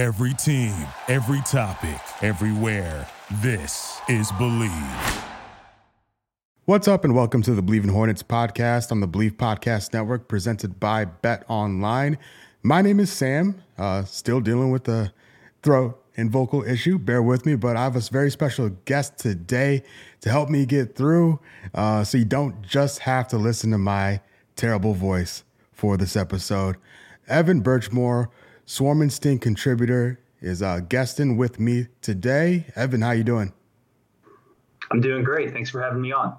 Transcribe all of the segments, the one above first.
Every team, every topic, everywhere. This is Believe. What's up, and welcome to the Believe in Hornets podcast on the Believe Podcast Network, presented by Bet Online. My name is Sam. Uh, still dealing with the throat and vocal issue. Bear with me, but I have a very special guest today to help me get through, uh, so you don't just have to listen to my terrible voice for this episode. Evan Birchmore, Swarm and Sting contributor, is uh, guesting with me today. Evan, how you doing? I'm doing great. Thanks for having me on.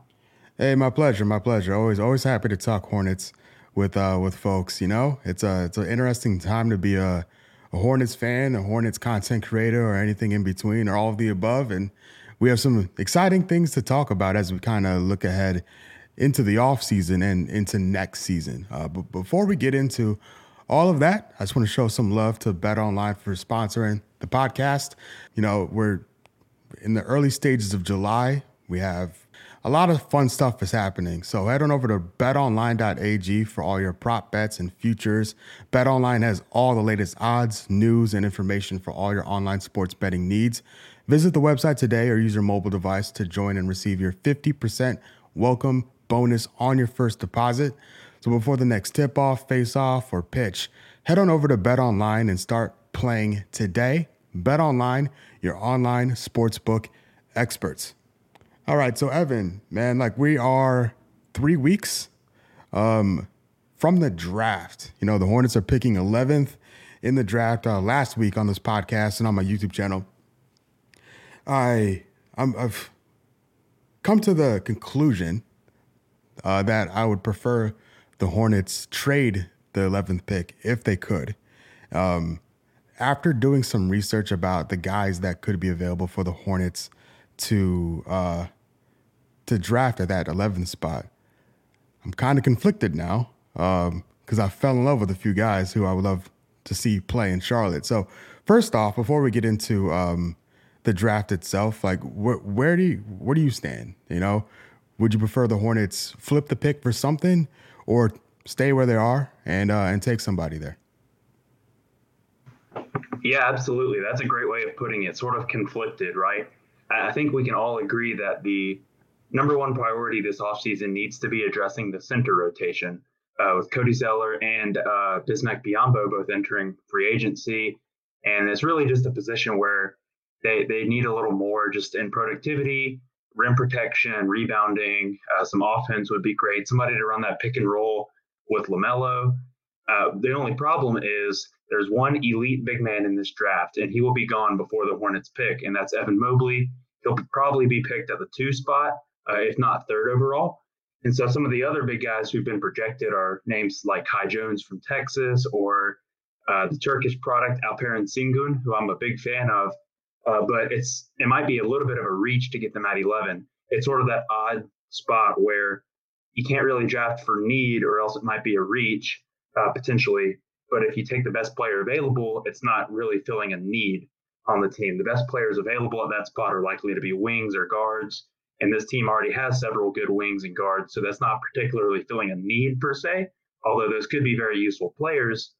Hey, my pleasure, my pleasure. Always, always happy to talk Hornets with uh, with folks. You know, it's a it's an interesting time to be a, a Hornets fan, a Hornets content creator, or anything in between, or all of the above. And we have some exciting things to talk about as we kind of look ahead into the off season and into next season. Uh, but before we get into all of that, I just want to show some love to Bet Online for sponsoring the podcast. You know, we're in the early stages of July. We have a lot of fun stuff is happening. So head on over to betonline.ag for all your prop bets and futures. BetOnline has all the latest odds, news, and information for all your online sports betting needs. Visit the website today or use your mobile device to join and receive your 50% welcome bonus on your first deposit. So before the next tip off, face off, or pitch, head on over to BetOnline and start playing today. BetOnline, your online sportsbook experts. All right, so Evan, man, like we are three weeks um, from the draft. You know, the Hornets are picking 11th in the draft uh, last week on this podcast and on my YouTube channel. I I'm, I've come to the conclusion uh, that I would prefer the Hornets trade the 11th pick if they could. Um, after doing some research about the guys that could be available for the Hornets to uh, to draft at that 11th spot, I'm kind of conflicted now because um, I fell in love with a few guys who I would love to see play in Charlotte. So first off, before we get into um, the draft itself, like wh- where do you where do you stand? You know, would you prefer the Hornets flip the pick for something, or stay where they are and uh, and take somebody there? Yeah, absolutely. That's a great way of putting it. Sort of conflicted, right? I think we can all agree that the number one priority this offseason needs to be addressing the center rotation uh, with Cody Zeller and uh, Bismack Biyombo both entering free agency. And it's really just a position where they, they need a little more just in productivity rim protection, rebounding, uh, some offense would be great. Somebody to run that pick and roll with LaMelo. Uh, the only problem is there's one elite big man in this draft, and he will be gone before the Hornets pick, and that's Evan Mobley. He'll probably be picked at the two spot, uh, if not third overall. And so some of the other big guys who've been projected are names like Kai Jones from Texas or uh, the Turkish product Alperen Sengun, who I'm a big fan of. Uh, but it's it might be a little bit of a reach to get them at 11. It's sort of that odd spot where you can't really draft for need, or else it might be a reach uh, potentially. But if you take the best player available, it's not really filling a need on the team. The best players available at that spot are likely to be wings or guards, and this team already has several good wings and guards, so that's not particularly filling a need per se. Although those could be very useful players,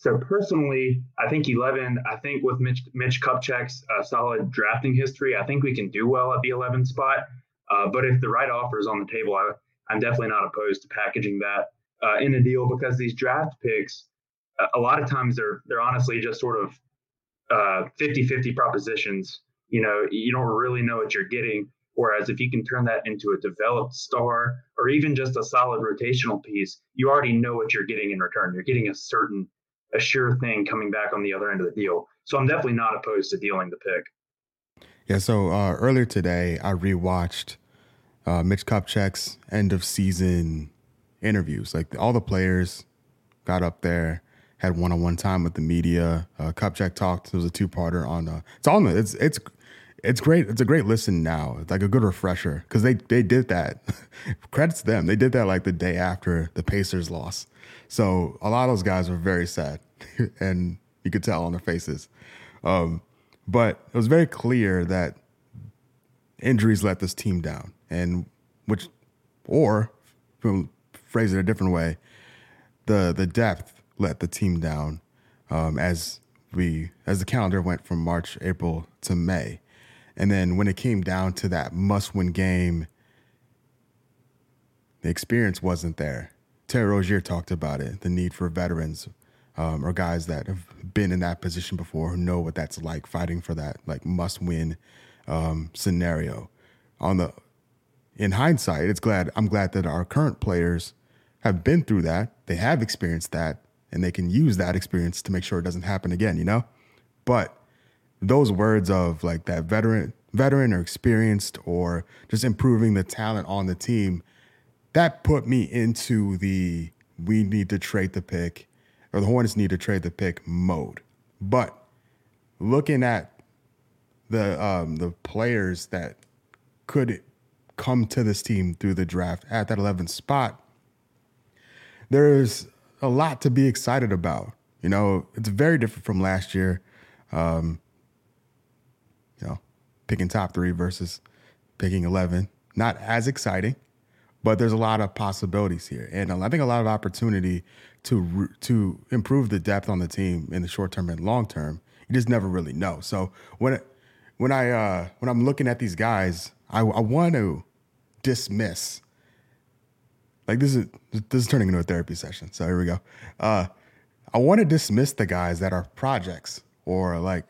so personally, I think 11. I think with Mitch, Mitch Kupchak's uh, solid drafting history, I think we can do well at the 11 spot. Uh, but if the right offer is on the table, I, am definitely not opposed to packaging that uh, in a deal because these draft picks, a lot of times they're they're honestly just sort of 50-50 uh, propositions. You know, you don't really know what you're getting. Whereas if you can turn that into a developed star or even just a solid rotational piece, you already know what you're getting in return. You're getting a certain a sure thing coming back on the other end of the deal. So I'm definitely not opposed to dealing the pick. Yeah. So uh, earlier today, I rewatched uh, Mitch Kupchak's end of season interviews. Like all the players got up there, had one on one time with the media. Uh, Kupchak talked. It was a two parter on. Uh, it's all. It's it's it's great. It's a great listen now. It's like a good refresher because they they did that. Credits to them. They did that like the day after the Pacers loss. So a lot of those guys were very sad, and you could tell on their faces. Um, but it was very clear that injuries let this team down, and which, or phrase it a different way, the the depth let the team down. Um, as we as the calendar went from March, April to May. And then when it came down to that must win game, the experience wasn't there. Terry Rozier talked about it the need for veterans um, or guys that have been in that position before who know what that's like fighting for that like must win um, scenario. On the in hindsight, it's glad I'm glad that our current players have been through that. They have experienced that and they can use that experience to make sure it doesn't happen again, you know? But those words of like that veteran veteran or experienced or just improving the talent on the team, that put me into the we need to trade the pick or the Hornets need to trade the pick mode. But looking at the um, the players that could come to this team through the draft at that 11th spot, there's a lot to be excited about. You know, it's very different from last year. Um, picking top three versus picking 11. Not as exciting, but there's a lot of possibilities here. And I think a lot of opportunity to to improve the depth on the team in the short term and long term. You just never really know. So when when I uh, when I'm looking at these guys, I, I want to dismiss like this is this is turning into a therapy session. So here we go. Uh, I want to dismiss the guys that are projects or like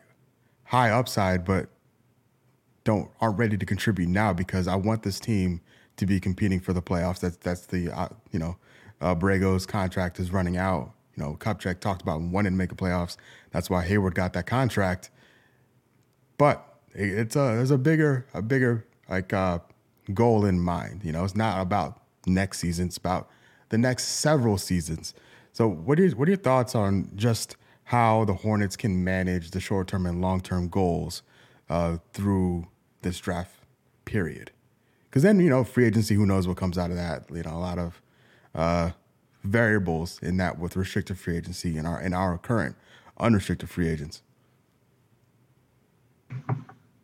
high upside, but don't aren't ready to contribute now because I want this team to be competing for the playoffs. That's that's the uh, you know uh, Borrego's contract is running out. You know, Kupchak talked about wanting to make the playoffs. That's why Hayward got that contract. But it's a there's a bigger a bigger like uh, goal in mind. You know, it's not about next season. It's about the next several seasons. So, what are your, what are your thoughts on just how the Hornets can manage the short term and long term goals uh, through this draft period? Because then, you know, free agency, who knows what comes out of that? You know, a lot of uh, variables in that with restricted free agency and our in our current unrestricted free agents.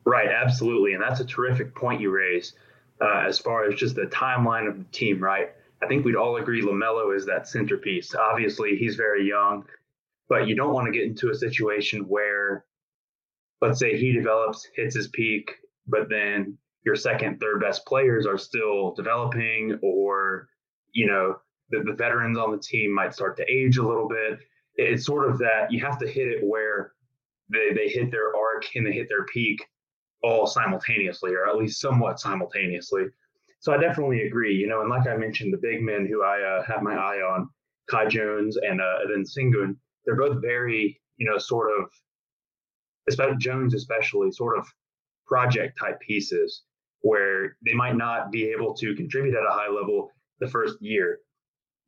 Right, absolutely, and that's a terrific point you raise uh, as far as just the timeline of the team, right? I think we'd all agree LaMelo is that centerpiece. Obviously, he's very young, but you don't want to get into a situation where, let's say, he develops, hits his peak, but then your second, third best players are still developing, or, you know, the, the veterans on the team might start to age a little bit. It's sort of that you have to hit it where they, they hit their arc and they hit their peak all simultaneously, or at least somewhat simultaneously. So I definitely agree. You know, and like I mentioned, the big men who I uh, have my eye on, Kai Jones and uh, then Sengun, they're both very, you know, sort of, especially Jones especially, sort of project type pieces where they might not be able to contribute at a high level the first year.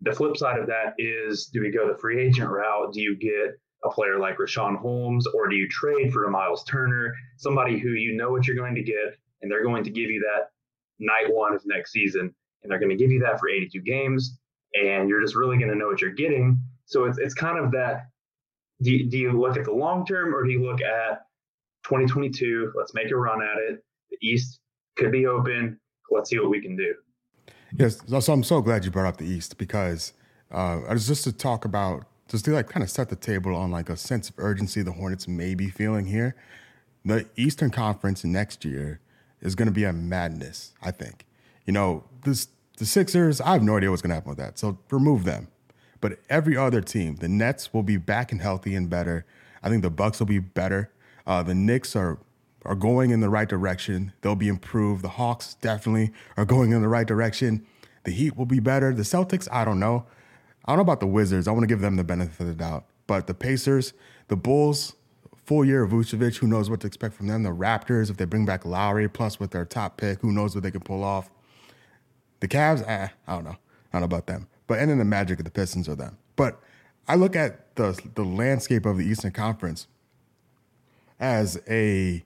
The flip side of that is do we go the free agent route? Do you get a player like Richaun Holmes, or do you trade for a Miles Turner, somebody who you know what you're going to get, and they're going to give you that night one of next season, and they're going to give you that for 82 games, and you're just really going to know what you're getting. So it's it's kind of that. Do you, do you look at the long term, or do you look at 2022? Let's make a run at it. The East could be open. Let's see what we can do. Yes, so I'm so glad you brought up the East because uh, just to talk about just to like kind of set the table on like a sense of urgency the Hornets may be feeling here. The Eastern Conference next year is going to be a madness. I think. You know, this the Sixers. I have no idea what's going to happen with that. So remove them. But every other team, the Nets will be back and healthy and better. I think the Bucks will be better. Uh, the Knicks are are going in the right direction. They'll be improved. The Hawks definitely are going in the right direction. The Heat will be better. The Celtics, I don't know. I don't know about the Wizards. I want to give them the benefit of the doubt. But the Pacers, the Bulls, full year of Vucevic, who knows what to expect from them? The Raptors, if they bring back Lowry, plus with their top pick, who knows what they can pull off? The Cavs, eh, I don't know. I don't know about them. But and then the Magic of the Pistons are them. But I look at the the landscape of the Eastern Conference as a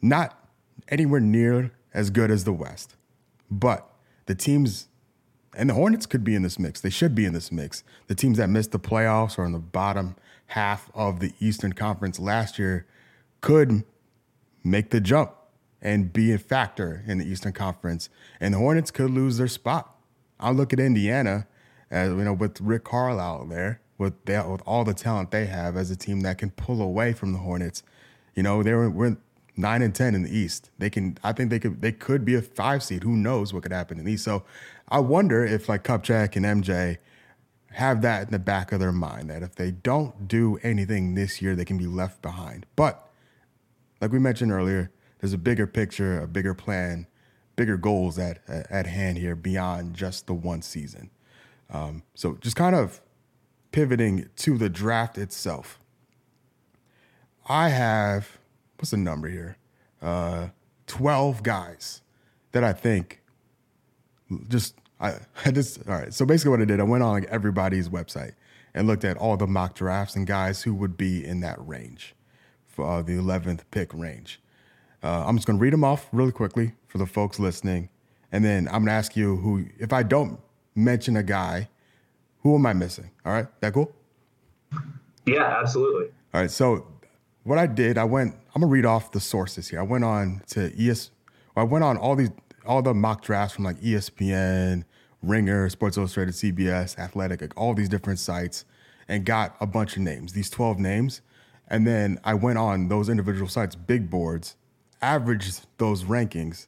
not anywhere near as good as the West. But the teams and the Hornets could be in this mix. They should be in this mix. The teams that missed the playoffs or in the bottom half of the Eastern Conference last year could make the jump and be a factor in the Eastern Conference. And the Hornets could lose their spot. I'll look at Indiana, as you know, with Rick Carlisle there, with with all the talent they have as a team that can pull away from the Hornets. You know, they were we're nine and ten in the East. They can I think they could they could be a five seed. Who knows what could happen in the East? So I wonder if like Kupchak and MJ have that in the back of their mind that if they don't do anything this year, they can be left behind. But like we mentioned earlier, there's a bigger picture, a bigger plan, bigger goals at at hand here beyond just the one season. Um, so just kind of pivoting to the draft itself. I have what's the number here? Uh, Twelve guys that I think just I, I just all right. So basically, what I did, I went on like everybody's website and looked at all the mock drafts and guys who would be in that range for uh, the 11th pick range. Uh, I'm just going to read them off really quickly for the folks listening, and then I'm going to ask you who, if I don't mention a guy, who am I missing? All right, that cool? Yeah, absolutely. All right, so what I did, I went. I'm gonna read off the sources here. I went on to ES. I went on all these all the mock drafts from like ESPN, Ringer, Sports Illustrated, CBS, Athletic, like all these different sites, and got a bunch of names. These 12 names, and then I went on those individual sites, big boards, averaged those rankings,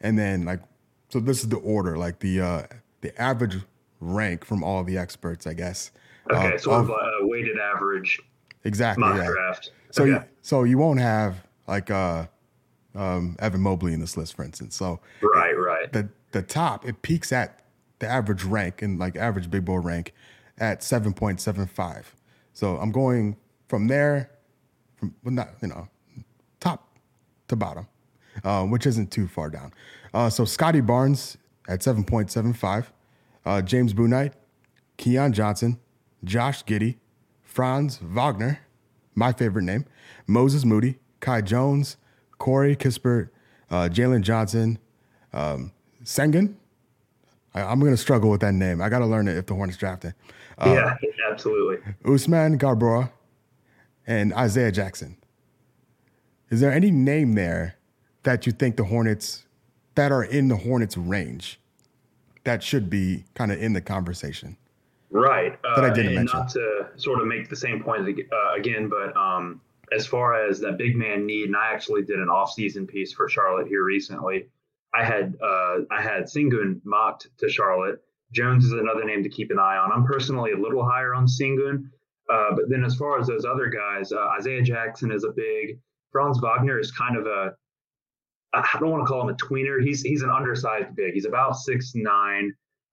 and then like, so this is the order, like the uh, the average rank from all the experts, I guess. Okay, uh, sort of, of a weighted average. Exactly. Mock yeah. draft. So okay. you, so you won't have like uh, um, Evan Mobley in this list, for instance. So right, right. The the top it peaks at the average rank and like average big board rank at seven point seven five. So I'm going from there, from well, not you know, top to bottom, uh, which isn't too far down. Uh, so Scotty Barnes at seven point seven five, uh, James Bouknight, Keon Johnson, Josh Giddey, Franz Wagner, my favorite name, Moses Moody, Kai Jones, Corey Kispert, uh, Jalen Johnson, um, Sengun. I, am going to struggle with that name. I got to learn it if the Hornets draft it. Uh, yeah, absolutely. Usman Garuba and Isaiah Jackson. Is there any name there that you think the Hornets that are in the Hornets range that should be kind of in the conversation? Right. That I didn't uh, mention. Not to sort of make the same point uh, again, but um, as far as that big man need, and I actually did an off-season piece for Charlotte here recently. I had uh, I had Sengun mocked to Charlotte. Jones is another name to keep an eye on. I'm personally a little higher on Sengun, uh, but then as far as those other guys, uh, Isaiah Jackson is a big. Franz Wagner is kind of a. I don't want to call him a tweener. He's he's an undersized big. He's about six nine,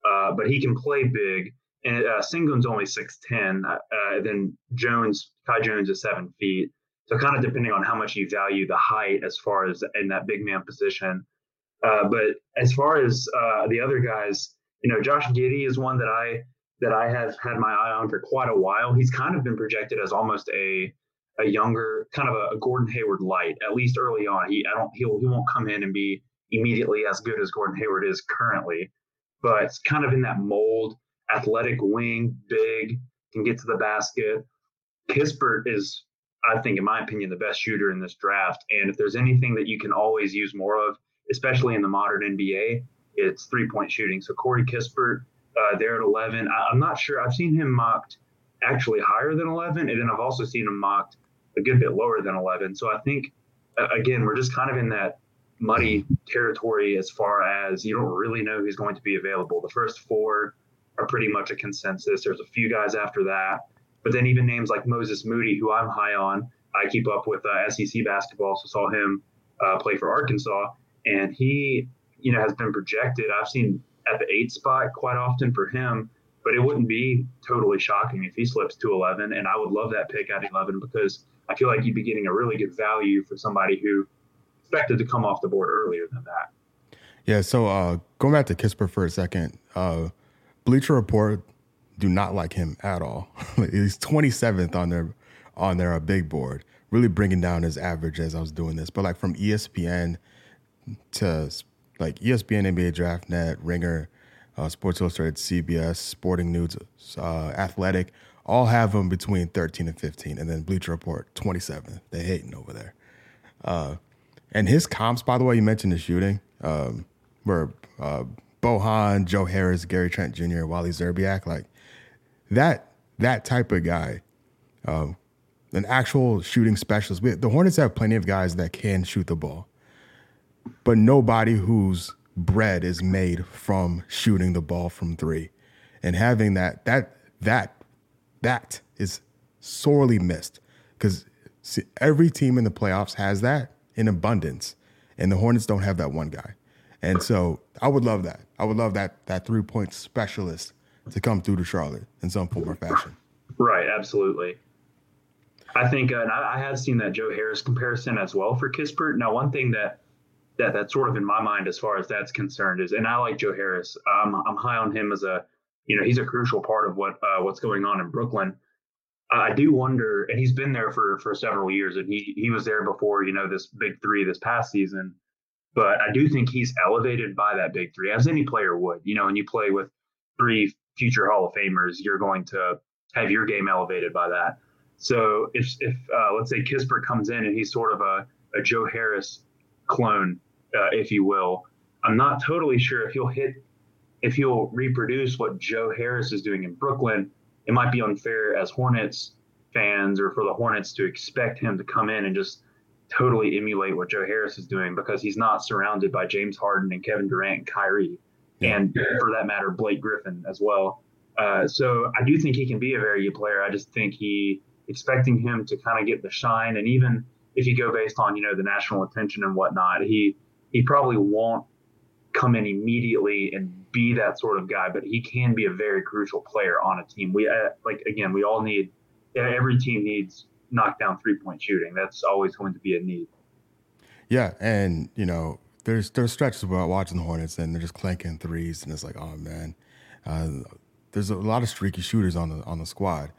uh, but he can play big. And uh, Sengun's only six ten. Uh, then Jones, Kai Jones is seven feet. So kind of depending on how much you value the height as far as in that big man position. Uh, but as far as uh, the other guys, you know, Josh Giddey is one that I that I have had my eye on for quite a while. He's kind of been projected as almost a a younger, kind of a, Gordon Hayward light, at least early on. He I don't he'll he won't come in and be immediately as good as Gordon Hayward is currently, but it's kind of in that mold, athletic wing, big, can get to the basket. Kispert is I think, in my opinion, the best shooter in this draft. And if there's anything that you can always use more of, especially in the modern NBA, it's three point shooting. So Corey Kispert, uh, there at 11. I, am not sure. I've seen him mocked actually higher than 11, and then I've also seen him mocked a good bit lower than 11. So I think, again, we're just kind of in that muddy territory as far as you don't really know who's going to be available. The first four are pretty much a consensus. There's a few guys after that. But then even names like Moses Moody, who I'm high on, I keep up with uh, SEC basketball, so saw him uh, play for Arkansas, and he, you know, has been projected. I've seen at the eight spot quite often for him, but it wouldn't be totally shocking if he slips to 11, and I would love that pick at 11 because I feel like you'd be getting a really good value for somebody who expected to come off the board earlier than that. Yeah. So uh, going back to Kispert for a second, uh, Bleacher Report do not like him at all. He's 27th on their on their uh, big board, really bringing down his average as I was doing this. But like from ESPN to like ESPN, NBA Draft Net, Ringer, uh, Sports Illustrated, CBS, Sporting News, uh, Athletic, all have them between 13 and 15, and then Bleacher Report 27. They hating over there. Uh, and his comps, by the way, you mentioned the shooting, um, were uh, Bohan, Joe Harris, Gary Trent Jr., Wally Szczerbiak, like that that type of guy, um, an actual shooting specialist. We, the Hornets have plenty of guys that can shoot the ball, but nobody whose bread is made from shooting the ball from three, and having that that that that is sorely missed because every team in the playoffs has that in abundance, and the Hornets don't have that one guy. And so I would love that. I would love that that three point specialist to come through to Charlotte in some form or fashion. Right, absolutely. I think, uh, and I, I, have seen that Joe Harris comparison as well for Kispert. Now, one thing that that that's sort of in my mind as far as that's concerned is, and I like Joe Harris. Um, I'm high on him as a, you know, he's a crucial part of what uh, what's going on in Brooklyn. I do wonder, and he's been there for for several years, and he he was there before, you know, this big three this past season. But I do think he's elevated by that big three, as any player would. You know, and you play with three future Hall of Famers, you're going to have your game elevated by that. So if if uh, let's say Kispert comes in and he's sort of a, a Joe Harris clone, uh, if you will, I'm not totally sure if he'll hit if he'll reproduce what Joe Harris is doing in Brooklyn. It might be unfair as Hornets fans or for the Hornets to expect him to come in and just totally emulate what Joe Harris is doing because he's not surrounded by James Harden and Kevin Durant and Kyrie, yeah. and for that matter, Blake Griffin as well. Uh, so I do think he can be a very good player. I just think he expecting him to kind of get the shine, and even if you go based on you know the national attention and whatnot, he he probably won't come in immediately and be that sort of guy, but he can be a very crucial player on a team. We uh, like again, we all need every team needs knockdown three point shooting. That's always going to be a need. Yeah, and you know, there's there's stretches about watching the Hornets and they're just clanking threes, and it's like, oh man, uh, there's a lot of streaky shooters on the on the squad,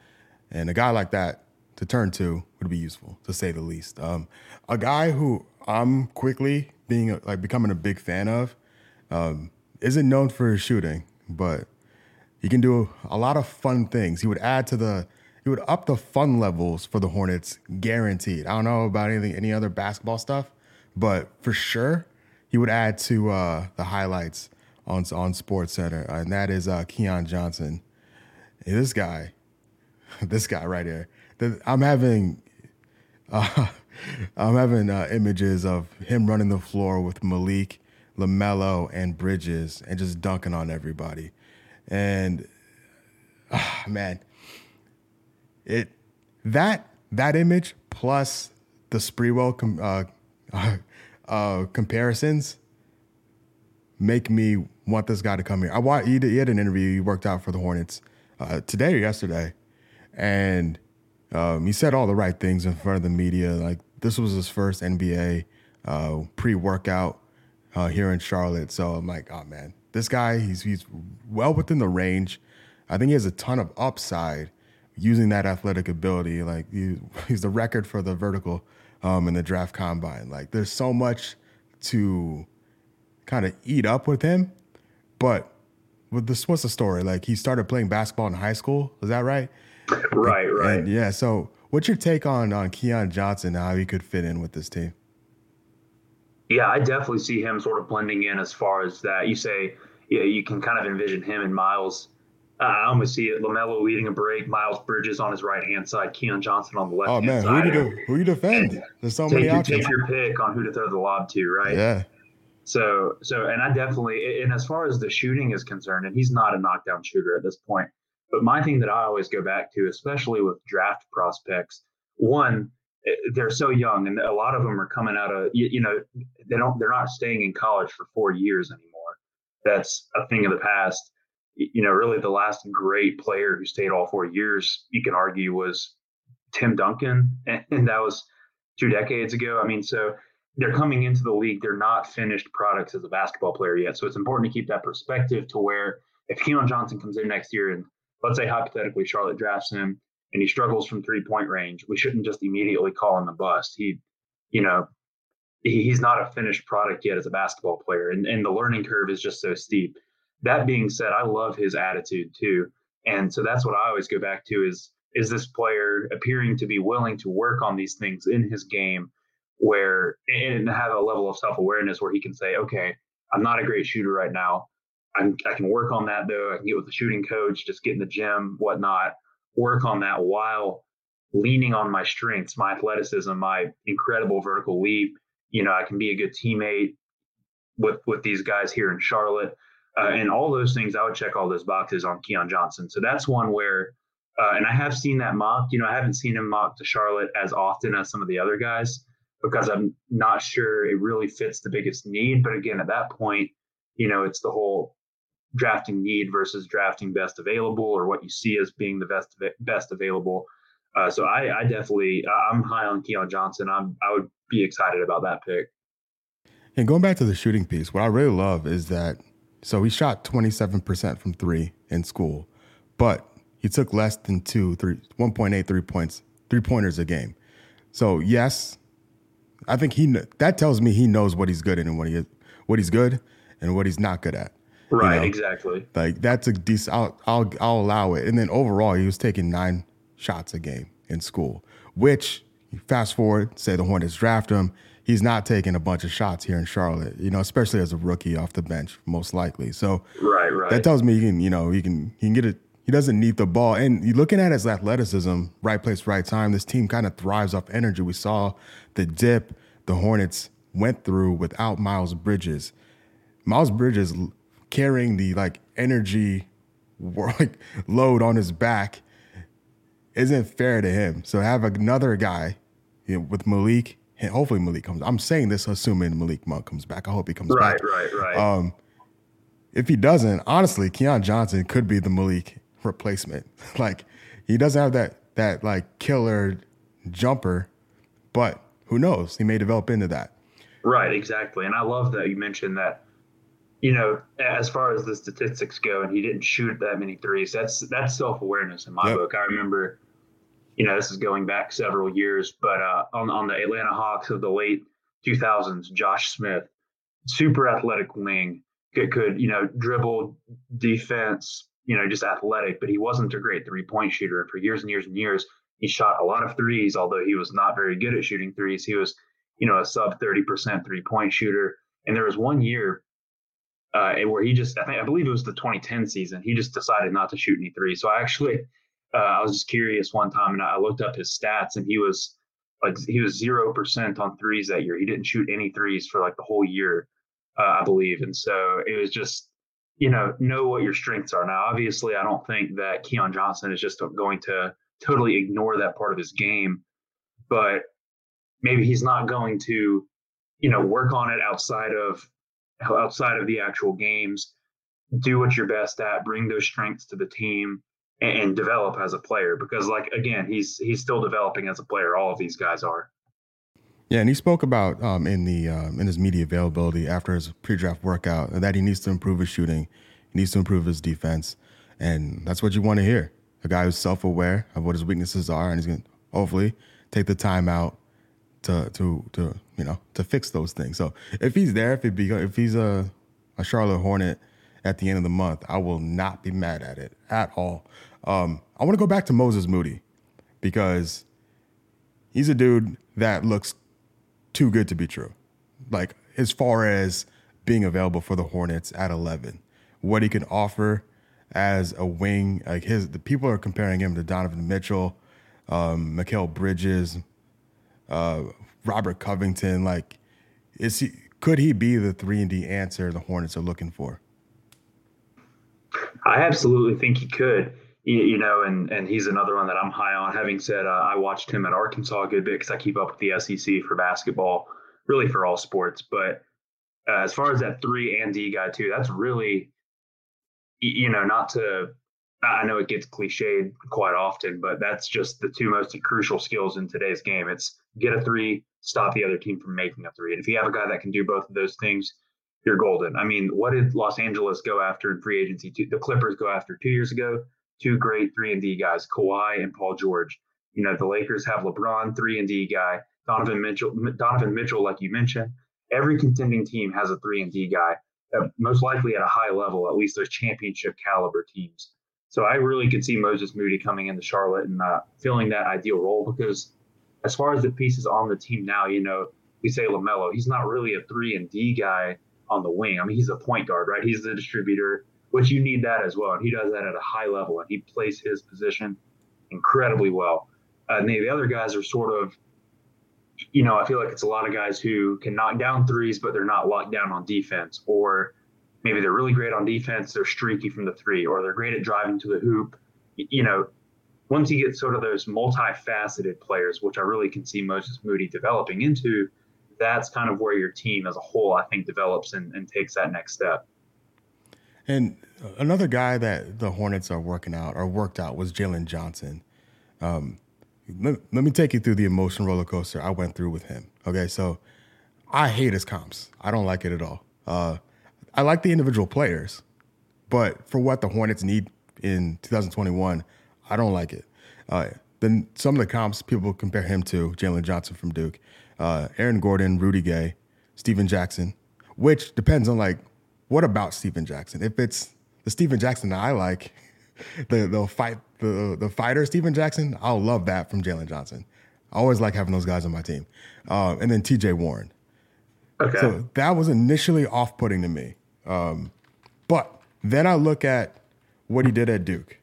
and a guy like that to turn to would be useful to say the least. Um, a guy who I'm quickly being like becoming a big fan of um, isn't known for his shooting, but he can do a lot of fun things. He would add to the he would up the fun levels for the Hornets, guaranteed. I don't know about anything, any other basketball stuff, but for sure, he would add to uh, the highlights on on Sports Center, and that is uh, Keon Johnson. Hey, this guy, this guy right here. I'm having, uh, I'm having uh, images of him running the floor with Malik, LaMelo, and Bridges, and just dunking on everybody. And ah, man, it that that image plus the Sprewell com, uh, uh, comparisons make me want this guy to come here. I he, he had an interview. He worked out for the Hornets uh, today or yesterday, and um, he said all the right things in front of the media. Like this was his first NBA uh, pre-workout uh, here in Charlotte. So I'm like, oh man, this guy he's he's well within the range. I think he has a ton of upside using that athletic ability. Like he, he's the record for the vertical um, in the draft combine. Like there's so much to kind of eat up with him, but with this, what's the story? Like he started playing basketball in high school. Is that right? Right, right. And yeah. So what's your take on on Keon Johnson? How he could fit in with this team? Yeah, I definitely see him sort of blending in as far as that. You say, yeah, you can kind of envision him and Miles uh, I almost see it. LaMelo leading a break, Miles Bridges on his right hand side, Keon Johnson on the left. Oh man, side. who you who you defend? There's so take, many options. Take your pick on who to throw the lob to, right? Yeah. So so, and I definitely, and as far as the shooting is concerned, and he's not a knockdown shooter at this point. But my thing that I always go back to, especially with draft prospects, one, Eh, they're so young, and a lot of them are coming out of you, you know they don't they're not staying in college for four years anymore. That's a thing of the past you know, really the last great player who stayed all four years, you can argue, was Tim Duncan, and that was two decades ago. I mean, so they're coming into the league, they're not finished products as a basketball player yet. So it's important to keep that perspective to where if Keon Johnson comes in next year and let's say hypothetically Charlotte drafts him and he struggles from three point range, we shouldn't just immediately call him a bust. He, you know, he, he's not a finished product yet as a basketball player, and, and the learning curve is just so steep that being said, I love his attitude too. And so that's what I always go back to is is this player appearing to be willing to work on these things in his game where and have a level of self-awareness where he can say, okay, I'm not a great shooter right now. I'm, I can work on that though. I can get with the shooting coach, just get in the gym, whatnot. Work on that while leaning on my strengths, my athleticism, my incredible vertical leap. You know, I can be a good teammate with with these guys here in Charlotte, uh, and all those things. I would check all those boxes on Keon Johnson. So that's one where, uh, and I have seen that mock. You know, I haven't seen him mock to Charlotte as often as some of the other guys because I'm not sure it really fits the biggest need. But again, at that point, you know, it's the whole drafting need versus drafting best available or what you see as being the best best available. Uh, so I, I, definitely I'm high on Keon Johnson. I'm I would be excited about that pick. And going back to the shooting piece, what I really love is that so he shot 27% from three in school, but he took less than two, three, 1.8 three points, three pointers a game. So yes, I think he that tells me he knows what he's good in and what he what he's good and what he's not good at. Right, you know? exactly. Like that's a decent. I'll, I'll I'll allow it. And then overall, he was taking nine shots a game in school, which fast forward, say the Hornets draft him, he's not taking a bunch of shots here in Charlotte, you know, especially as a rookie off the bench, most likely. So right, right. that tells me he can, you know, he can he can get it. He doesn't need the ball. And you looking at his athleticism, right place, right time. This team kind of thrives off energy. We saw the dip the Hornets went through without Miles Bridges. Miles Bridges carrying the like energy like load on his back isn't fair to him. So have another guy you know, with Malik. Hopefully Malik comes. I'm saying this assuming Malik Monk comes back. I hope he comes right, back. Right, right, right. Um, if he doesn't, honestly, Keon Johnson could be the Malik replacement. like he doesn't have that that like killer jumper, but who knows? He may develop into that. Right, exactly. And I love that you mentioned that you know, as far as the statistics go, and he didn't shoot that many threes. That's that's self awareness in my yep. book. I remember, you know, this is going back several years, but uh, on on the Atlanta Hawks of the late 2000s, Josh Smith, super athletic wing, could, could you know dribble, defense, you know, just athletic, but he wasn't a great three point shooter. And for years and years and years, he shot a lot of threes, although he was not very good at shooting threes. He was, you know, a sub 30% three point shooter. And there was one year uh, where he just, I think, I believe it was the 2010 season. He just decided not to shoot any threes. So I actually, uh, I was just curious one time and I looked up his stats and he was like, he was 0% on threes that year. He didn't shoot any threes for like the whole year, uh, I believe. And so it was just, you know, know what your strengths are. Now, obviously, I don't think that Keon Johnson is just going to totally ignore that part of his game, but maybe he's not going to, you know, work on it outside of outside of the actual games, do what you're best at, bring those strengths to the team, and, and develop as a player. Because, like again, he's he's still developing as a player. All of these guys are. Yeah, and he spoke about um, in the um, in his media availability after his pre-draft workout that he needs to improve his shooting, he needs to improve his defense, and that's what you want to hear. A guy who's self-aware of what his weaknesses are, and he's going to hopefully take the time out to to to you know to fix those things. So if he's there, if it be if he's a a Charlotte Hornet at the end of the month, I will not be mad at it at all. Um, I want to go back to Moses Moody because he's a dude that looks too good to be true. Like as far as being available for the Hornets at 11, what he can offer as a wing, like his the people are comparing him to Donovan Mitchell, um, Bridges, uh, Robert Covington. Like, is he? Could he be the three and D answer the Hornets are looking for? I absolutely think he could. You, you know, and and he's another one that I'm high on. Having said, uh, I watched him at Arkansas a good bit because I keep up with the SEC for basketball, really for all sports. But uh, as far as that three and D guy too, that's really, you know, not to I know it gets cliched quite often, but that's just the two most crucial skills in today's game. It's get a three, stop the other team from making a three. If you have a guy that can do both of those things, you're golden. I mean, what did Los Angeles go after in free agency? The Clippers go after two years ago, two great three and D guys, Kawhi and Paul George. You know, the Lakers have LeBron, three and D guy, Donovan Mitchell, Donovan Mitchell, like you mentioned. Every contending team has a three and D guy, most likely at a high level, at least those championship caliber teams. So I really could see Moses Moody coming into Charlotte and uh, filling that ideal role because as far as the pieces on the team now, you know, we say LaMelo, he's not really a three and D guy on the wing. I mean, he's a point guard, right? He's the distributor, which you need that as well. And he does that at a high level and he plays his position incredibly well. Uh, and the other guys are sort of, you know, I feel like it's a lot of guys who can knock down threes, but they're not locked down on defense. Or maybe they're really great on defense, they're streaky from the three, or they're great at driving to the hoop. You know, once you get sort of those multifaceted players, which I really can see Moses Moody developing into, that's kind of where your team as a whole, I think, develops and, and takes that next step. And another guy that the Hornets are working out or worked out was Jalen Johnson. Um, let, let, me take you through the emotion roller coaster I went through with him. Okay, so I hate his comps. I don't like it at all. Uh, I like the individual players, but for what the Hornets need in 2021, I don't like it. Uh, then some of the comps people compare him to Jalen Johnson from Duke, uh, Aaron Gordon, Rudy Gay, Stephen Jackson, which depends on like what about Stephen Jackson? If it's the Stephen Jackson that I like, the the fight the the fighter Stephen Jackson, I'll love that from Jalen Johnson. I always like having those guys on my team. Uh, and then T.J. Warren. Okay. So that was initially off putting to me. Um, but then I look at what he did at Duke,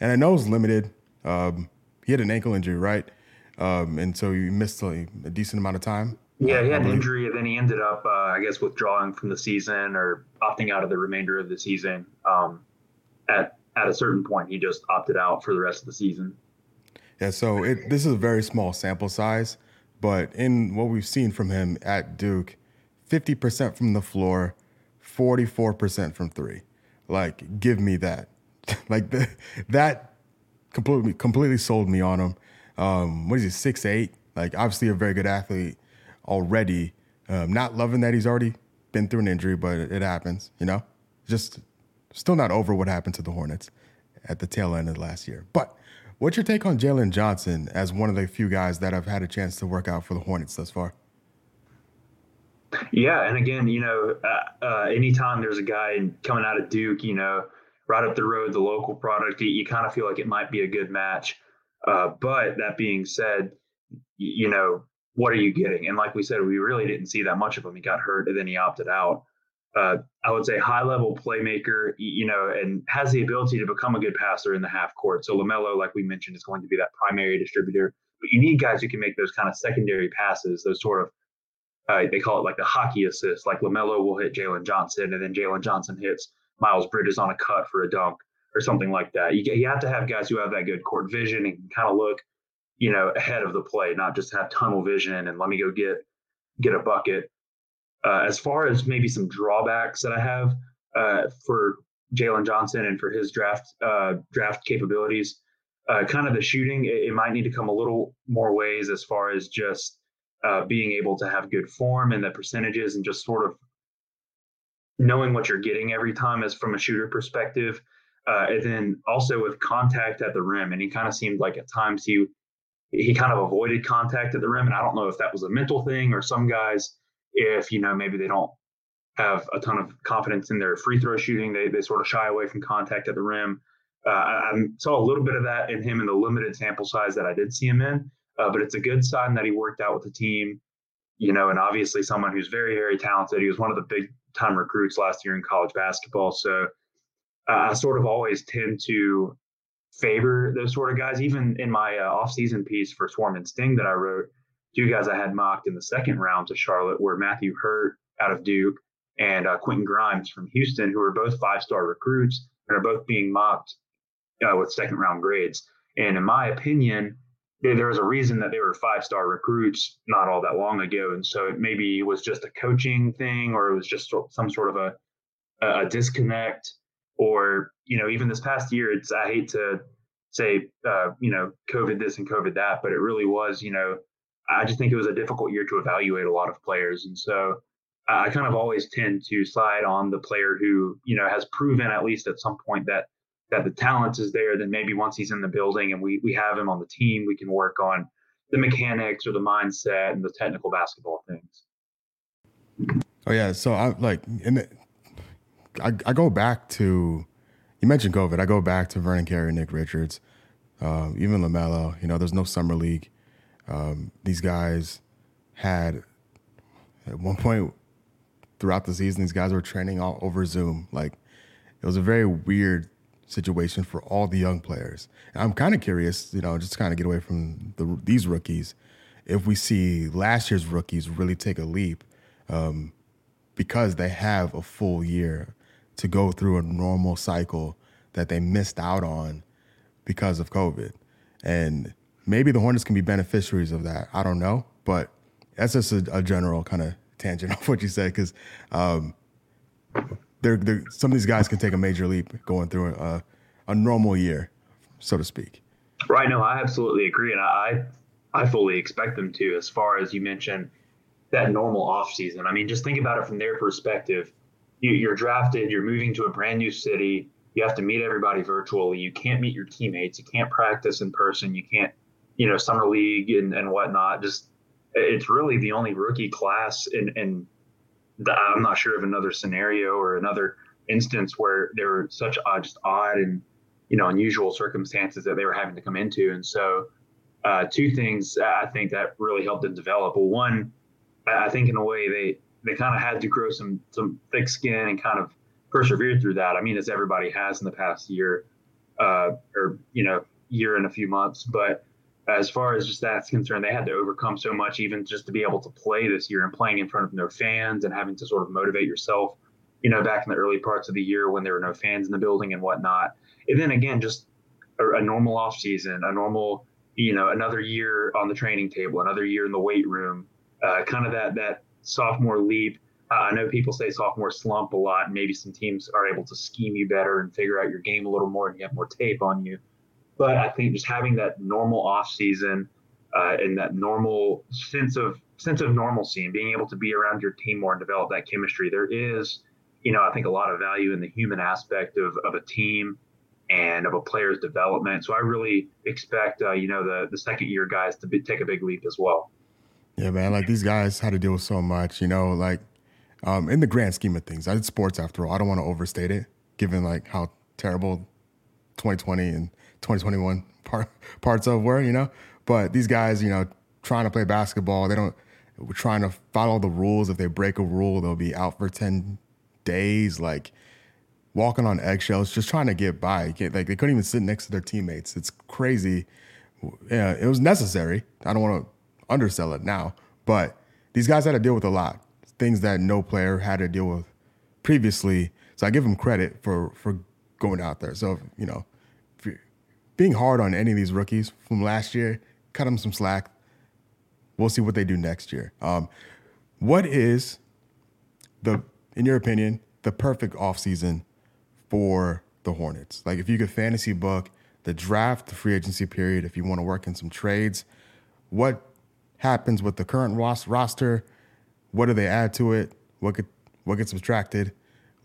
and I know it's limited. Um, he had an ankle injury, right? Um, and so he missed a, a, decent amount of time. Yeah, he had an injury, and then he ended up, uh, I guess, withdrawing from the season or opting out of the remainder of the season. Um, at at a certain point, he just opted out for the rest of the season. Yeah, so it, this is a very small sample size, but in what we've seen from him at Duke, fifty percent from the floor, 44% from three. Like, give me that. like, the, that completely completely sold me on him. Um, what is he, six eight? Like, obviously a very good athlete already. Um, not loving that he's already been through an injury, but it, happens, you know? Just still not over what happened to the Hornets at the tail end of last year. But what's your take on Jalen Johnson as one of the few guys that have had a chance to work out for the Hornets thus far? Yeah, and again, you know, uh, uh, anytime there's a guy coming out of Duke, you know, right up the road, the local product, you, you kind of feel like it might be a good match. Uh, but that being said, you know, what are you getting? And like we said, we really didn't see that much of him. He got hurt and then he opted out. Uh, I would say high level playmaker, you know, and has the ability to become a good passer in the half court. So LaMelo, like we mentioned, is going to be that primary distributor. But you need guys who can make those kind of secondary passes, those sort of uh, they call it like the hockey assist. Like LaMelo will hit Jalen Johnson, and then Jalen Johnson hits Miles Bridges on a cut for a dunk or something like that. You, you have to have guys who have that good court vision and can kind of look, you know, ahead of the play, not just have tunnel vision and let me go get get a bucket. Uh, as far as maybe some drawbacks that I have uh, for Jalen Johnson and for his draft uh, draft capabilities, uh, kind of the shooting, it, it, might need to come a little more ways as far as just uh, being able to have good form and the percentages and just sort of knowing what you're getting every time as from a shooter perspective. Uh, and then also with contact at the rim. And he kind of seemed like at times he he kind of avoided contact at the rim. And I don't know if that was a mental thing or some guys, if you know, maybe they don't have a ton of confidence in their free throw shooting, they they sort of shy away from contact at the rim. Uh, I, I, saw a little bit of that in him in the limited sample size that I did see him in. Uh, but it's a good sign that he worked out with the team, you know, and obviously someone who's very, very talented. He was one of the big time recruits last year in college basketball. So uh, I sort of always tend to favor those sort of guys. Even in my uh, off-season piece for Swarm and Sting that I wrote, two guys I had mocked in the second round to Charlotte were Matthew Hurt out of Duke and uh, Quentin Grimes from Houston, who are both five-star recruits and are both being mocked uh, with second-round grades. And in my opinion, there was a reason that they were five star recruits not all that long ago. And so it maybe was just a coaching thing or it was just some sort of a, a disconnect or, you know, even this past year, it's, I hate to say, uh, you know, COVID this and COVID that, but it really was, you know, I just think it was a difficult year to evaluate a lot of players. And so I kind of always tend to slide on the player who, you know, has proven at least at some point that that the talent is there, then maybe once he's in the building and we we have him on the team, we can work on the mechanics or the mindset and the technical basketball things. Oh yeah, so I like in I, I go back to you mentioned COVID. I go back to Vernon Carey, Nick Richards, uh, even Lamelo. You know, there's no summer league. Um, these guys had at one point throughout the season, these guys were training all over Zoom. Like it was a very weird situation for all the young players. And I'm kind of curious, you know, just kind of get away from the, these rookies, if we see last year's rookies really take a leap um, because they have a full year to go through a normal cycle that they missed out on because of COVID. And maybe the Hornets can be beneficiaries of that. I don't know, but that's just a, a general kind of tangent of what you said because um, they're, they're, some of these guys can take a major leap going through a, a normal year, so to speak. Right. No, I absolutely agree, and I I fully expect them to. As far as you mentioned, that normal off season. I mean, just think about it from their perspective. You, you're drafted. You're moving to a brand new city. You have to meet everybody virtually. You can't meet your teammates. You can't practice in person. You can't, you know, summer league and, and whatnot. Just it's really the only rookie class in, in I'm not sure of another scenario or another instance where there were such odd, just odd and you know unusual circumstances that they were having to come into. And so, uh, two things I think that really helped them develop. Well, one, I think in a way they they kind of had to grow some some thick skin and kind of persevere through that. I mean, as everybody has in the past year, uh, or you know, year and a few months, but as far as just that's concerned, they had to overcome so much, even just to be able to play this year and playing in front of no fans and having to sort of motivate yourself, you know, back in the early parts of the year when there were no fans in the building and whatnot. And then again, just a, a normal off season, a normal, you know, another year on the training table, another year in the weight room, uh, kind of that that sophomore leap. Uh, I know people say sophomore slump a lot, and maybe some teams are able to scheme you better and figure out your game a little more, and you have more tape on you. But I think just having that normal off season uh, and that normal sense of sense of normalcy and being able to be around your team more and develop that chemistry, there is, you know, I think a lot of value in the human aspect of, of a team and of a player's development. So I really expect, uh, you know, the the second year guys to be, take a big leap as well. Yeah, man. Like these guys had to deal with so much, you know, like um, in the grand scheme of things. I did sports after all. I don't want to overstate it, given like how terrible 2020 and 2021 part, parts of were, you know. But these guys, you know, trying to play basketball, they don't we're trying to follow the rules. If they break a rule, they'll be out for 10 days, like walking on eggshells, just trying to get by. Like they couldn't even sit next to their teammates. It's crazy. Yeah, it was necessary. I don't want to undersell it now, but these guys had to deal with a lot, things that no player had to deal with previously. So I give them credit for for going out there. So you know, being hard on any of these rookies from last year, cut them some slack. We'll see what they do next year. Um, what is the, in your opinion, the perfect offseason for the Hornets? Like, if you could fantasy book the draft, the free agency period, if you want to work in some trades, what happens with the current roster? What do they add to it? What could what gets subtracted?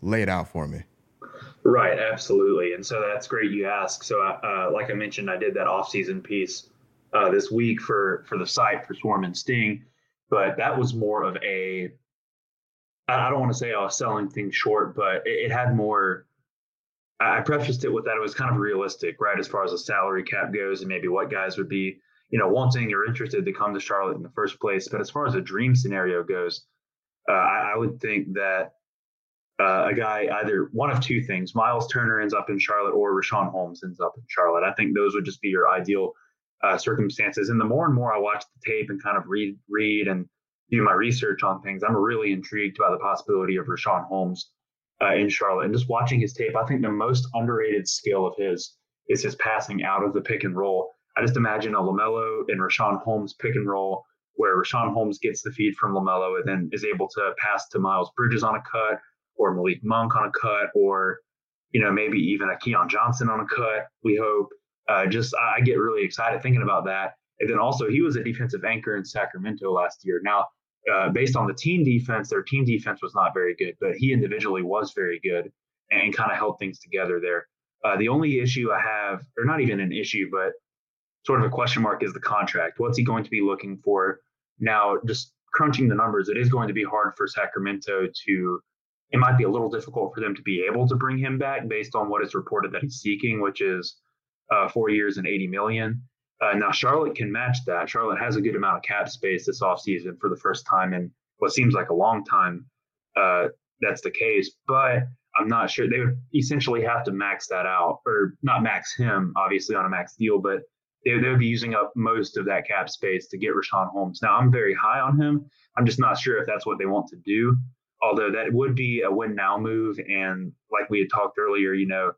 Lay it out for me. Right, absolutely, and so that's great you ask. So, uh, like I mentioned, I did that off-season piece uh, this week for for the site for Swarm and Sting, but that was more of a I don't want to say I was selling things short, but it, it had more. I prefaced it with that it was kind of realistic, right, as far as the salary cap goes, and maybe what guys would be, you know, wanting or interested to come to Charlotte in the first place. But as far as a dream scenario goes, uh, I, I would think that uh, a guy either one of two things: Miles Turner ends up in Charlotte, or Richaun Holmes ends up in Charlotte. I think those would just be your ideal uh, circumstances. And the more and more I watch the tape and kind of read, read and do my research on things, I'm really intrigued by the possibility of Richaun Holmes uh, in Charlotte. And just watching his tape, I think the most underrated skill of his is his passing out of the pick and roll. I just imagine a LaMelo and Richaun Holmes pick and roll where Richaun Holmes gets the feed from LaMelo and then is able to pass to Miles Bridges on a cut or Malik Monk on a cut, or you know maybe even a Keon Johnson on a cut. We hope. Uh, just I get really excited thinking about that. And then also he was a defensive anchor in Sacramento last year. Now, uh, based on the team defense, their team defense was not very good, but he individually was very good and, kind of held things together there. Uh, the only issue I have, or not even an issue, but sort of a question mark, is the contract. What's he going to be looking for? Now, just crunching the numbers, it is going to be hard for Sacramento to it might be a little difficult for them to be able to bring him back based on what is reported that he's seeking, which is uh, four years and 80 million. Uh, now, Charlotte can match that. Charlotte has a good amount of cap space this offseason for the first time in what seems like a long time. Uh, that's the case. But I'm not sure they would essentially have to max that out, or not max him, obviously on a max deal, but they, they would be using up most of that cap space to get Richaun Holmes. Now I'm very high on him. I'm just not sure if that's what they want to do. Although that would be a win now move, and like we had talked earlier, you know,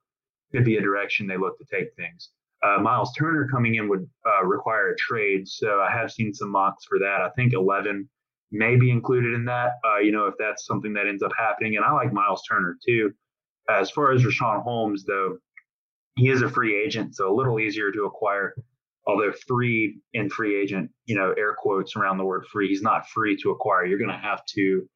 could be a direction they look to take things. Uh, Miles Turner coming in would uh, require a trade, so I have seen some mocks for that. I think 11 may be included in that. Uh, you know, if that's something that ends up happening, and I like Miles Turner too. As far as Richaun Holmes, though, he is a free agent, so a little easier to acquire. Although free and free agent, you know, air quotes around the word free, he's not free to acquire. You're going to have to,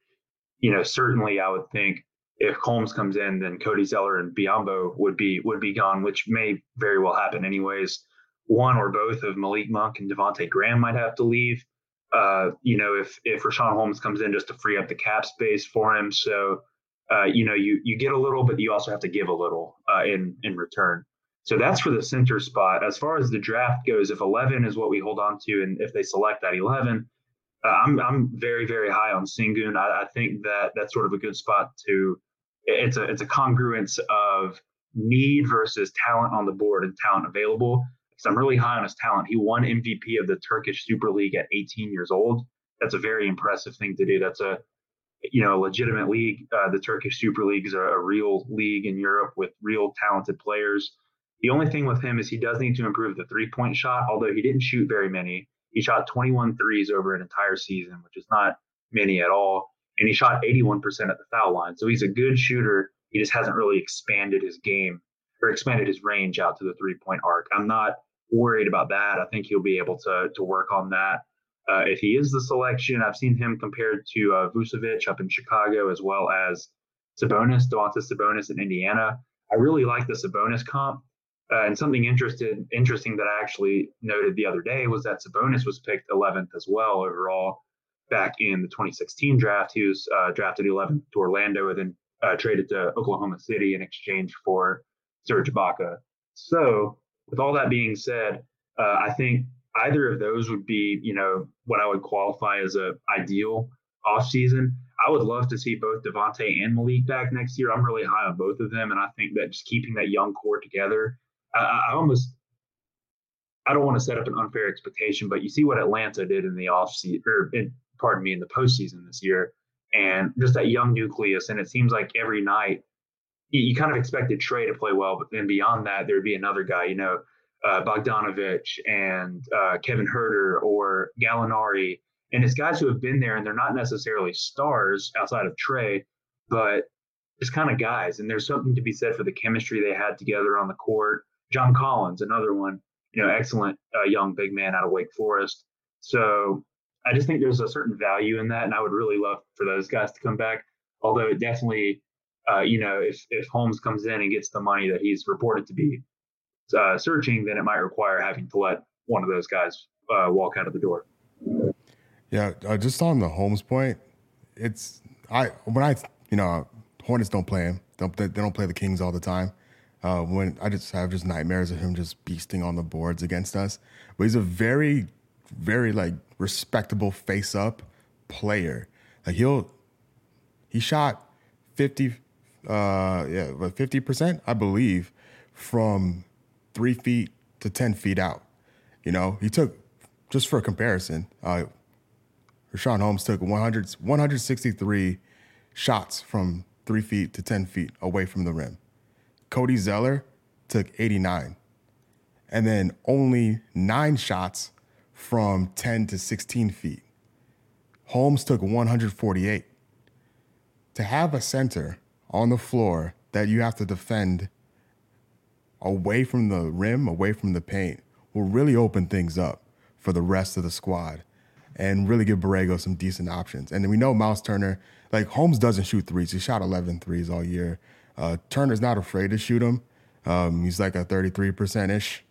you know, certainly I would think if Holmes comes in, then Cody Zeller and Biyombo would be would be gone, which may very well happen anyways. One or both of Malik Monk and Devonte Graham might have to leave. Uh, you know, if if Richaun Holmes comes in just to free up the cap space for him, so uh, you know, you you get a little, but you also have to give a little uh, in in return. So that's for the center spot. As far as the draft goes, if 11 is what we hold on to, and if they select that 11, uh, I'm I'm very very high on Sengun. I, I, think that that's sort of a good spot to. It's a it's a congruence of need versus talent on the board and talent available. Because I'm really high on his talent. He won MVP of the Turkish Super League at 18 years old. That's a very impressive thing to do. That's a you know, legitimate league. Uh, the Turkish Super League is a, a, real league in Europe with real talented players. The only thing with him is he does need to improve the three point shot, although he didn't shoot very many. He shot 21 threes over an entire season, which is not many at all. And he shot 81% at the foul line. So he's a good shooter. He just hasn't really expanded his game or expanded his range out to the three point arc. I'm not worried about that. I think he'll be able to, to work on that. Uh, if he is the selection, I've seen him compared to uh, Vucevic up in Chicago, as well as Sabonis, Domantas Sabonis in Indiana. I really like the Sabonis comp. Uh, and something interested, interesting that I actually noted the other day was that Sabonis was picked 11th as well overall back in the 2016 draft. He was uh, drafted 11th to Orlando and then uh, traded to Oklahoma City in exchange for Serge Ibaka. So, with all that being said, uh, I think either of those would be, you know, what I would qualify as a ideal offseason. I would love to see both Devonte and Malik back next year. I'm really high on both of them, and I think that just keeping that young core together, I, I almost I don't want to set up an unfair expectation, but you see what Atlanta did in the offseason, or in, pardon me, in the postseason this year, and just that young nucleus. And it seems like every night you, you kind of expected Trey to play well, but then beyond that, there'd be another guy. You know, uh, Bogdanovich and uh, Kevin Huerter or Gallinari. And it's guys who have been there and they're not necessarily stars outside of Trey, but just kind of guys. And there's something to be said for the chemistry they had together on the court. John Collins, another one, you know, excellent uh, young big man out of Wake Forest. So I just think there's a certain value in that. And I would really love for those guys to come back. Although it definitely, uh, you know, if, if Holmes comes in and gets the money that he's reported to be uh, searching, then it might require having to let one of those guys uh, walk out of the door. Yeah, uh, just on the Holmes point, it's I when I you know Hornets don't play him. Don't, they don't play the Kings all the time. Uh, when I just have just nightmares of him just beasting on the boards against us. But he's a very, very like respectable face up player. Like he'll he shot fifty, uh, yeah, but fifty percent, I believe, from three feet to 10 feet out. You know, he took, just for comparison, uh, Richaun Holmes took 100, 163 shots from three feet to 10 feet away from the rim. Cody Zeller took 89. And then only nine shots from 10 to 16 feet. Holmes took 148. To have a center on the floor that you have to defend away from the rim, away from the paint, will really open things up for the rest of the squad and really give Borrego some decent options. And then we know Miles Turner, like Holmes doesn't shoot threes. He shot 11 threes all year. Uh, Turner's not afraid to shoot him. Um, he's like a 33% ish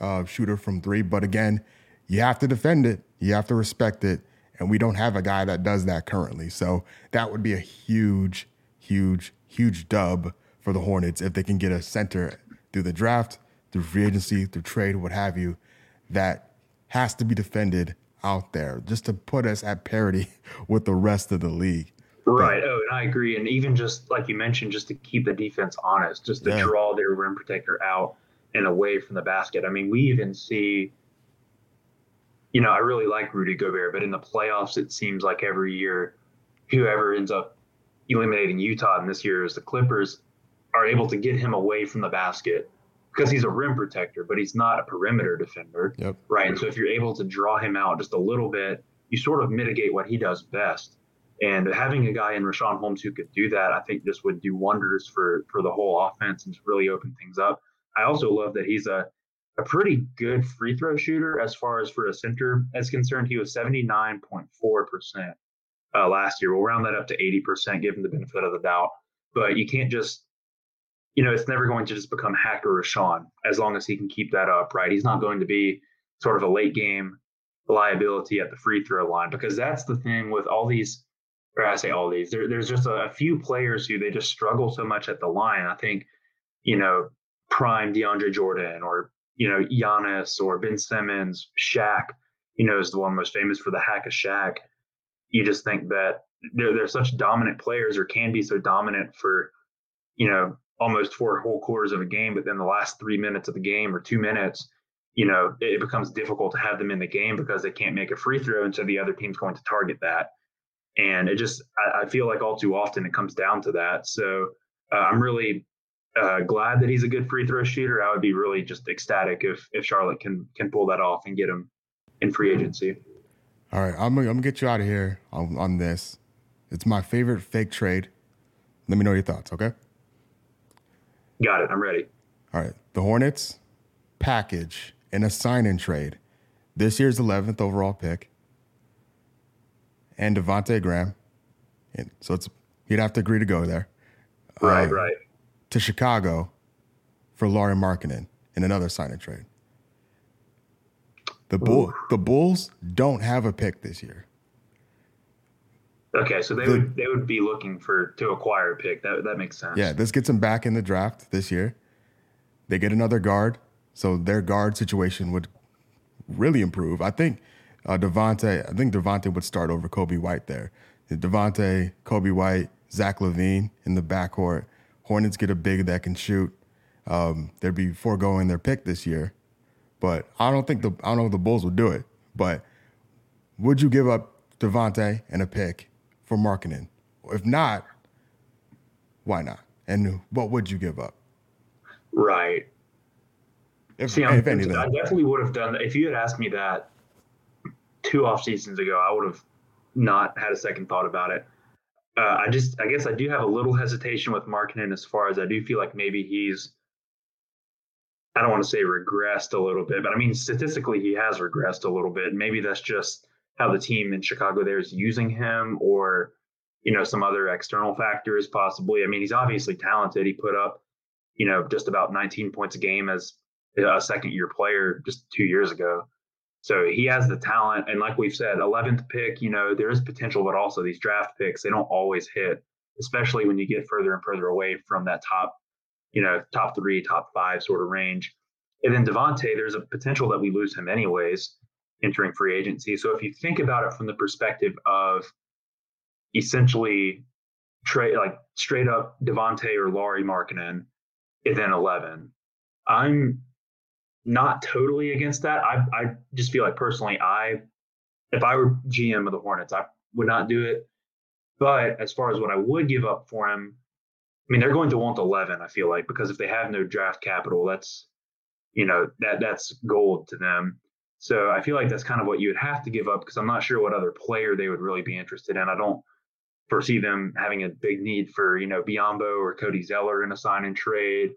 uh, shooter from three. But again, you have to defend it, you have to respect it. And we don't have a guy that does that currently. So that would be a huge, huge, huge dub for the Hornets if they can get a center through the draft, through free agency, through trade, what have you, that has to be defended out there just to put us at parity with the rest of the league. Right. Oh, and I agree. And even just like you mentioned, just to keep the defense honest, just to yeah. draw their rim protector out and away from the basket. I mean, we even see, you know, I really like Rudy Gobert, but in the playoffs, it seems like every year, whoever ends up eliminating Utah, and this year is the Clippers, are able to get him away from the basket because he's a rim protector, but he's not a perimeter defender. Yep. Right. And so if you're able to draw him out just a little bit, you sort of mitigate what he does best. And having a guy in Richaun Holmes who could do that, I think just would do wonders for for the whole offense and really open things up. I also love that he's a a pretty good free throw shooter as far as for a center is concerned. He was 79.4% uh, last year. We'll round that up to 80%, give him the benefit of the doubt. But you can't just, you know, it's never going to just become Hacker Richaun as long as he can keep that up, right? He's not going to be sort of a late game liability at the free throw line because that's the thing with all these or I say all these. There, there's just a, a, few players who they just struggle so much at the line. I think, you know, prime DeAndre Jordan or you know Giannis or Ben Simmons, Shaq, you know, is the one most famous for the hack of Shaq. You just think that they're they're such dominant players or can be so dominant for, you know, almost four whole quarters of a game, but then the last three minutes of the game or two minutes, you know, it, it becomes difficult to have them in the game because they can't make a free throw, and so the other team's going to target that and it just, I, I feel like all too often it comes down to that. So uh, I'm really uh, glad that he's a good free throw shooter. I would be really just ecstatic if if Charlotte can can pull that off and get him in free agency. All right, I'm, I'm gonna get you out of here on, on this. It's my favorite fake trade. Let me know your thoughts, okay? Got it. I'm ready. All right, the Hornets package in a sign-in trade. This year's 11th overall pick and Devonte Graham. And so it's he'd have to agree to go there. Right, uh, right. To Chicago for Lauri Markkanen in another sign and trade. The bull the Bulls don't have a pick this year. Okay, so they the, would they would be looking for to acquire a pick. That that makes sense. Yeah, this gets them back in the draft this year. They get another guard, so their guard situation would really improve. I think uh, Devonte, I think Devonte would start over Coby White there. Devonte, Coby White, Zach LaVine in the backcourt. Hornets get a big that can shoot. Um, they'd be foregoing their pick this year, but I don't think the I don't know if the Bulls would do it. But would you give up Devonte and a pick for Markkanen? If not, why not? And what would you give up? Right. If, See, if anything, I definitely would have done that. If you had asked me that two off seasons ago, I would have not had a second thought about it. Uh, I just, I guess I do have a little hesitation with Markkanen as far as I do feel like maybe he's, I don't want to say regressed a little bit, but I mean, statistically, he has regressed a little bit. Maybe that's just how the team in Chicago there is using him or, you know, some other external factors possibly. I mean, he's obviously talented. He put up, you know, just about 19 points a game as a second year player just two years ago. So he has the talent. And like we've said, 11th pick, you know, there is potential, but also these draft picks, they don't always hit, especially when you get further and further away from that top, you know, top three, top five sort of range. And then Devonte, there's a potential that we lose him anyways entering free agency. So if you think about it from the perspective of essentially trade like straight up Devonte or Lauri Markkanen, and then 11, I'm not totally against that. I I just feel like personally, I if I were GM of the Hornets, I would not do it. But as far as what I would give up for him, I mean, they're going to want 11. I feel like because if they have no draft capital, that's you know that that's gold to them. So I feel like that's kind of what you would have to give up because I'm not sure what other player they would really be interested in. I don't foresee them having a big need for you know Biyombo or Cody Zeller in a sign and trade.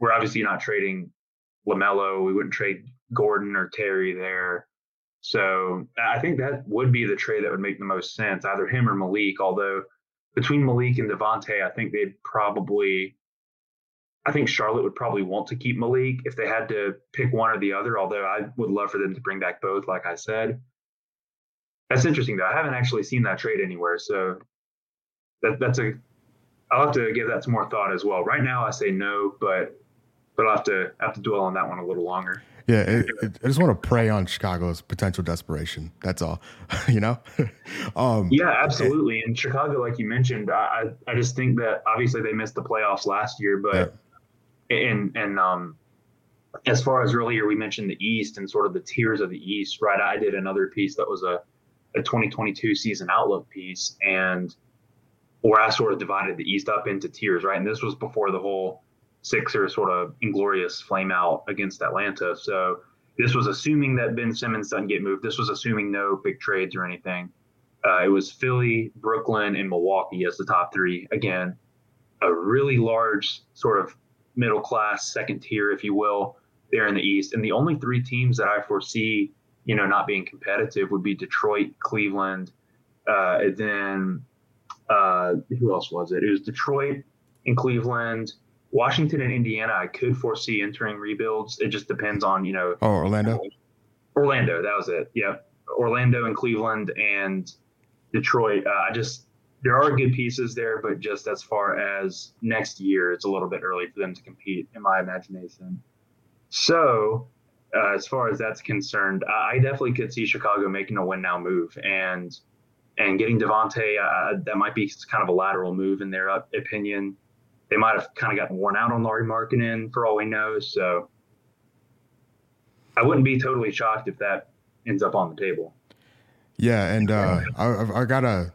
We're obviously not trading LaMelo. We wouldn't trade Gordon or Terry there. So I think that would be the trade that would make the most sense, either him or Malik. Although between Malik and Devonte, I think they'd probably, I think Charlotte would probably want to keep Malik if they had to pick one or the other. Although I would love for them to bring back both, like I said. That's interesting though. I haven't actually seen that trade anywhere, so that that's a. I'll have to give that some more thought as well. Right now, I say no, but but I'll have to have to dwell on that one a little longer. Yeah, it, it, I just want to prey on Chicago's potential desperation. That's all, you know. um, yeah, absolutely. And Chicago, like you mentioned, I I just think that obviously they missed the playoffs last year, but yeah. and and um, as far as earlier we mentioned the East and sort of the tiers of the East, right? I did another piece that was a a 2022 season outlook piece, and where I sort of divided the East up into tiers, right? And this was before the whole Sixers sort of inglorious flame out against Atlanta. So this was assuming that Ben Simmons doesn't get moved. This was assuming no big trades or anything. Uh, it was Philly, Brooklyn, and Milwaukee as the top three. Again, a really large sort of middle class second tier, if you will, there in the East. And the only three teams that I foresee, you know, not being competitive would be Detroit, Cleveland, uh, and then uh, who else was it? It was Detroit and Cleveland, Washington and Indiana. I could foresee entering rebuilds. It just depends on you know. Oh, Orlando. Orlando, that was it. Yeah, Orlando and Cleveland and Detroit. Uh, I just there are good pieces there, but just as far as next year, it's a little bit early for them to compete, in my imagination. So, uh, as far as that's concerned, I definitely could see Chicago making a win now move, and and getting Devonte, uh, that might be kind of a lateral move in their opinion. They might have kind of gotten worn out on Lauri Markkanen for all we know. So I wouldn't be totally shocked if that ends up on the table. Yeah, and uh, I, I gotta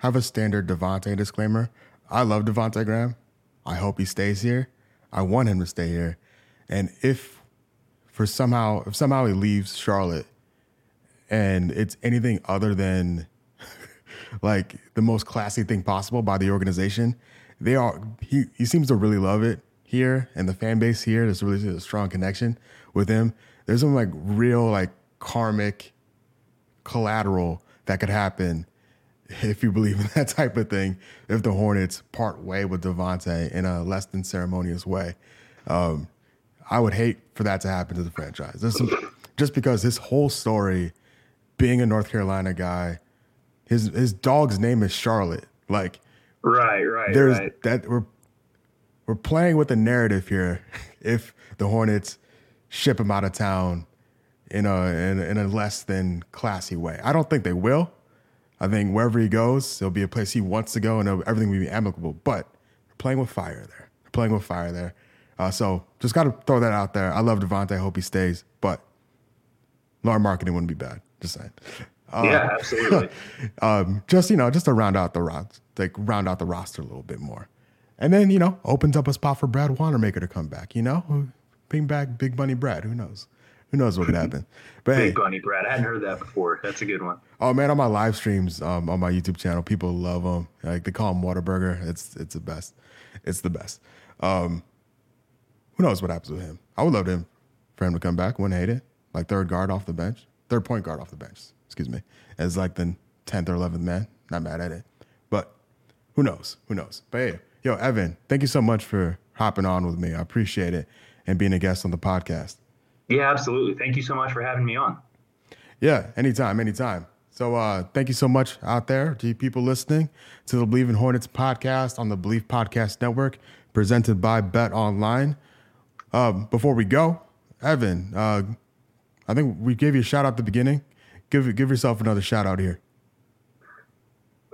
have a standard Devonte disclaimer. I love Devonte Graham. I hope he stays here. I want him to stay here. And if for somehow if somehow he leaves Charlotte and it's anything other than like the most classy thing possible by the organization. They are he he seems to really love it here and the fan base here. There's really a strong connection with him. There's some like real like karmic collateral that could happen if you believe in that type of thing. If the Hornets part way with Devonte in a less than ceremonious way, um, I would hate for that to happen to the franchise. Some, just because his whole story, being a North Carolina guy, his his dog's name is Charlotte. Like right, right. There's right. that we're we're playing with the narrative here. If the Hornets ship him out of town in a in, in a less than classy way, I don't think they will. I think wherever he goes, there'll be a place he wants to go, and everything will be amicable. But we're playing with fire there. We're playing with fire there. Uh, so just got to throw that out there. I love Devonte. I hope he stays, but Lauri Markkanen wouldn't be bad. Just saying. Uh, yeah, absolutely. um, just you know, just to round out the like round out the roster a little bit more, and then you know, opens up a spot for Brad Wanamaker to come back. You know, bring back Big Bunny Brad. Who knows? Who knows what could happen? But Big hey, Bunny Brad, I hadn't heard that before. That's a good one. Oh man, on my live streams um, on my YouTube channel, people love them. Like they call him Whataburger. It's it's the best. It's the best. Um, who knows what happens with him? I would love him for him to come back. Wouldn't hate it. Like third guard off the bench, third point guard off the bench excuse me, as like the 10th or 11th man. Not mad at it. Who knows? Who knows? But hey, yo, Evan, thank you so much for hopping on with me. I appreciate it and being a guest on the podcast. Yeah, absolutely. Thank you so much for having me on. Yeah, anytime, anytime. So uh, thank you so much out there to you people listening to the Bleav in Hornets podcast on the Bleav Podcast Network, presented by Bet Online. Um, before we go, Evan, uh, I think we gave you a shout out at the beginning give give yourself another shout out here.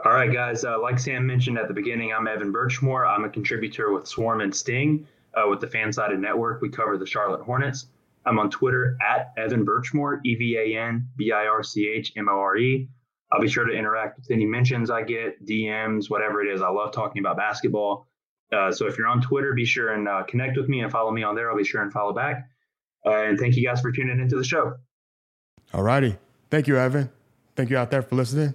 All right, guys. Uh, like Sam mentioned at the beginning, I'm Evan Birchmore. I'm a contributor with Swarm and Sting uh, with the Fansided Network. We cover the Charlotte Hornets. I'm on Twitter at Evan Birchmore, E V A N B I R C H M O R E. I'll be sure to interact with any mentions I get, DMs, whatever it is. I love talking about basketball. Uh, so if you're on Twitter, be sure and uh, connect with me and follow me on there. I'll be sure and follow back. Uh, and thank you guys for tuning into the show. All righty. Thank you, Evan. Thank you out there for listening.